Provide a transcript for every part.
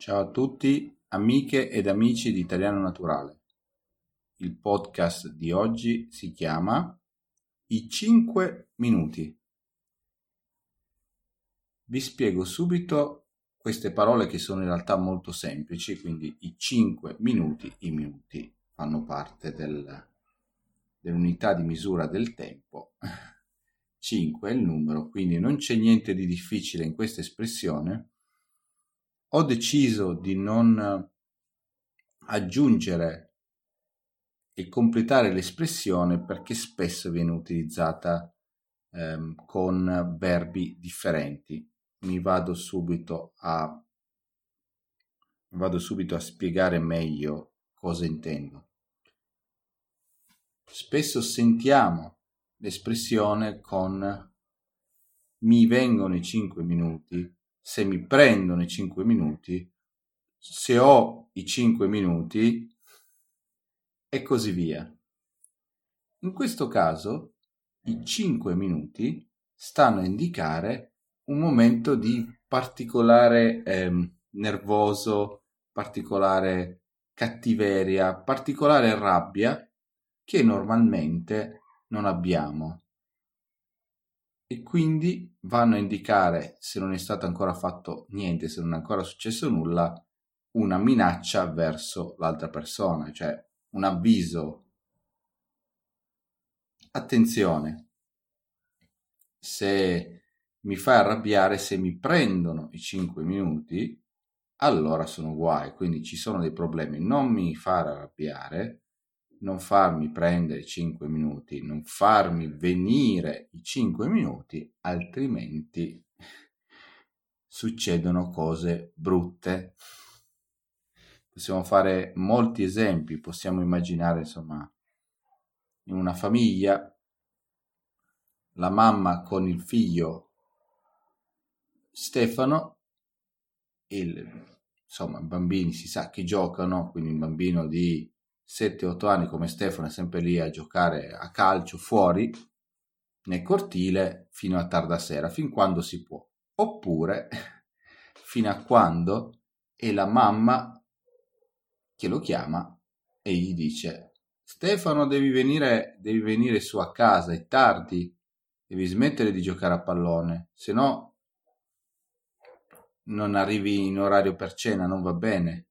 Ciao a tutti, amiche ed amici di Italiano Naturale. Il podcast di oggi si chiama I 5 minuti. Vi spiego subito queste parole che sono in realtà molto semplici, quindi i 5 minuti, i minuti fanno parte del, dell'unità di misura del tempo. 5 è il numero, quindi non c'è niente di difficile in questa espressione ho deciso di non aggiungere e completare l'espressione perché spesso viene utilizzata ehm, con verbi differenti. Mi vado subito a vado subito a spiegare meglio cosa intendo. Spesso sentiamo l'espressione con mi vengono i 5 minuti se mi prendono i 5 minuti, se ho i 5 minuti e così via. In questo caso i 5 minuti stanno a indicare un momento di particolare eh, nervoso, particolare cattiveria, particolare rabbia che normalmente non abbiamo e quindi vanno a indicare, se non è stato ancora fatto niente, se non è ancora successo nulla, una minaccia verso l'altra persona, cioè un avviso. Attenzione, se mi fai arrabbiare, se mi prendono i 5 minuti, allora sono guai, quindi ci sono dei problemi. Non mi fare arrabbiare, non farmi prendere 5 minuti, non farmi venire i 5 minuti, altrimenti succedono cose brutte. Possiamo fare molti esempi, possiamo immaginare insomma in una famiglia la mamma con il figlio Stefano, il, insomma bambini si sa che giocano, quindi un bambino di 7-8 anni come Stefano è sempre lì a giocare a calcio fuori nel cortile fino a tarda sera, fin quando si può. Oppure fino a quando è la mamma che lo chiama e gli dice Stefano devi venire, devi venire su a casa, è tardi, devi smettere di giocare a pallone, se no non arrivi in orario per cena, non va bene.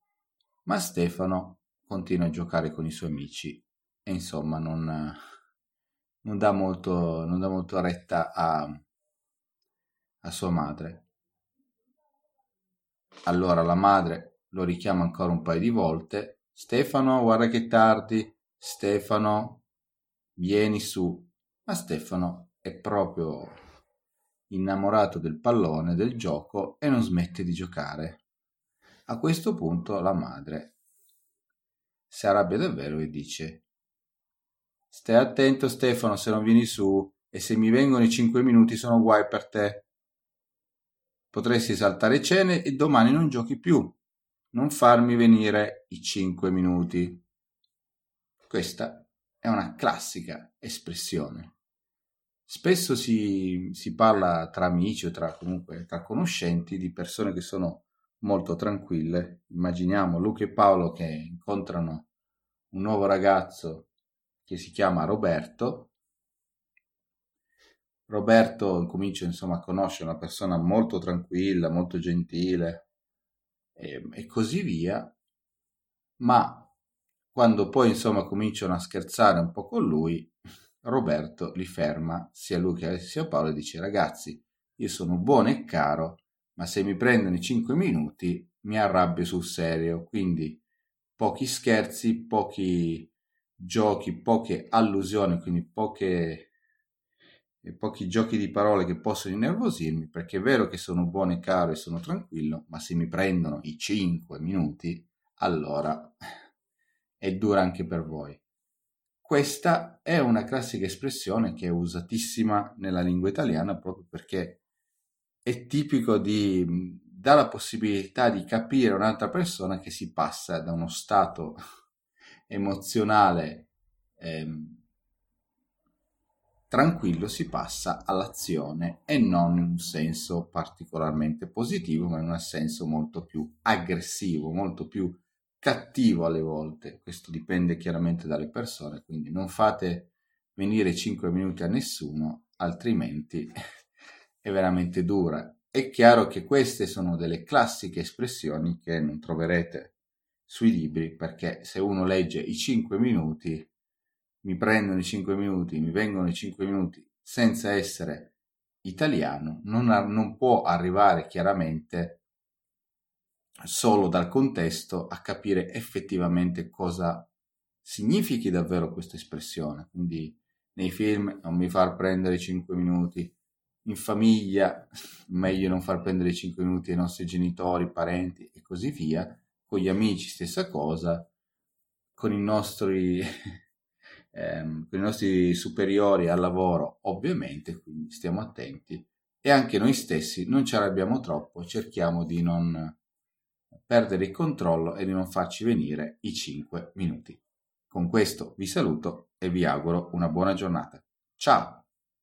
Ma Stefano continua a giocare con i suoi amici e insomma non, non, dà, molto, non dà molto retta a, a sua madre. Allora la madre lo richiama ancora un paio di volte. Stefano, guarda che tardi. Stefano, vieni su. Ma Stefano è proprio innamorato del pallone, del gioco e non smette di giocare. A questo punto la madre si arrabbia davvero e dice Stai attento Stefano se non vieni su e se mi vengono i cinque minuti sono guai per te. Potresti saltare cene e domani non giochi più. Non farmi venire i cinque minuti. Questa è una classica espressione. Spesso si, si parla tra amici o tra, comunque, tra conoscenti di persone che sono molto tranquille. Immaginiamo Luca e Paolo che incontrano un nuovo ragazzo che si chiama Roberto. Roberto comincia insomma a conoscere una persona molto tranquilla, molto gentile e, e così via, ma quando poi insomma cominciano a scherzare un po' con lui, Roberto li ferma, sia lui che sia Paolo, e dice ragazzi, io sono buono e caro, ma se mi prendono i 5 minuti mi arrabbio sul serio, quindi pochi scherzi, pochi giochi, poche allusioni, quindi poche, pochi giochi di parole che possono innervosirmi, perché è vero che sono buono e caro e sono tranquillo, ma se mi prendono i 5 minuti, allora è dura anche per voi. Questa è una classica espressione che è usatissima nella lingua italiana proprio perché è tipico di dà la possibilità di capire un'altra persona che si passa da uno stato emozionale ehm, tranquillo si passa all'azione e non in un senso particolarmente positivo, ma in un senso molto più aggressivo, molto più cattivo alle volte. Questo dipende chiaramente dalle persone, quindi non fate venire 5 minuti a nessuno, altrimenti è veramente dura. È chiaro che queste sono delle classiche espressioni che non troverete sui libri, perché se uno legge i 5 minuti mi prendono i 5 minuti, mi vengono i 5 minuti senza essere italiano, non, ha, non può arrivare chiaramente solo dal contesto a capire effettivamente cosa significhi davvero questa espressione. Quindi nei film non mi far prendere i 5 minuti, in famiglia meglio non far prendere i 5 minuti ai nostri genitori, parenti e così via, con gli amici stessa cosa, con i nostri ehm, con i nostri superiori al lavoro, ovviamente, quindi stiamo attenti e anche noi stessi non ci arrabbiamo troppo, cerchiamo di non perdere il controllo e di non farci venire i 5 minuti. Con questo vi saluto e vi auguro una buona giornata. Ciao!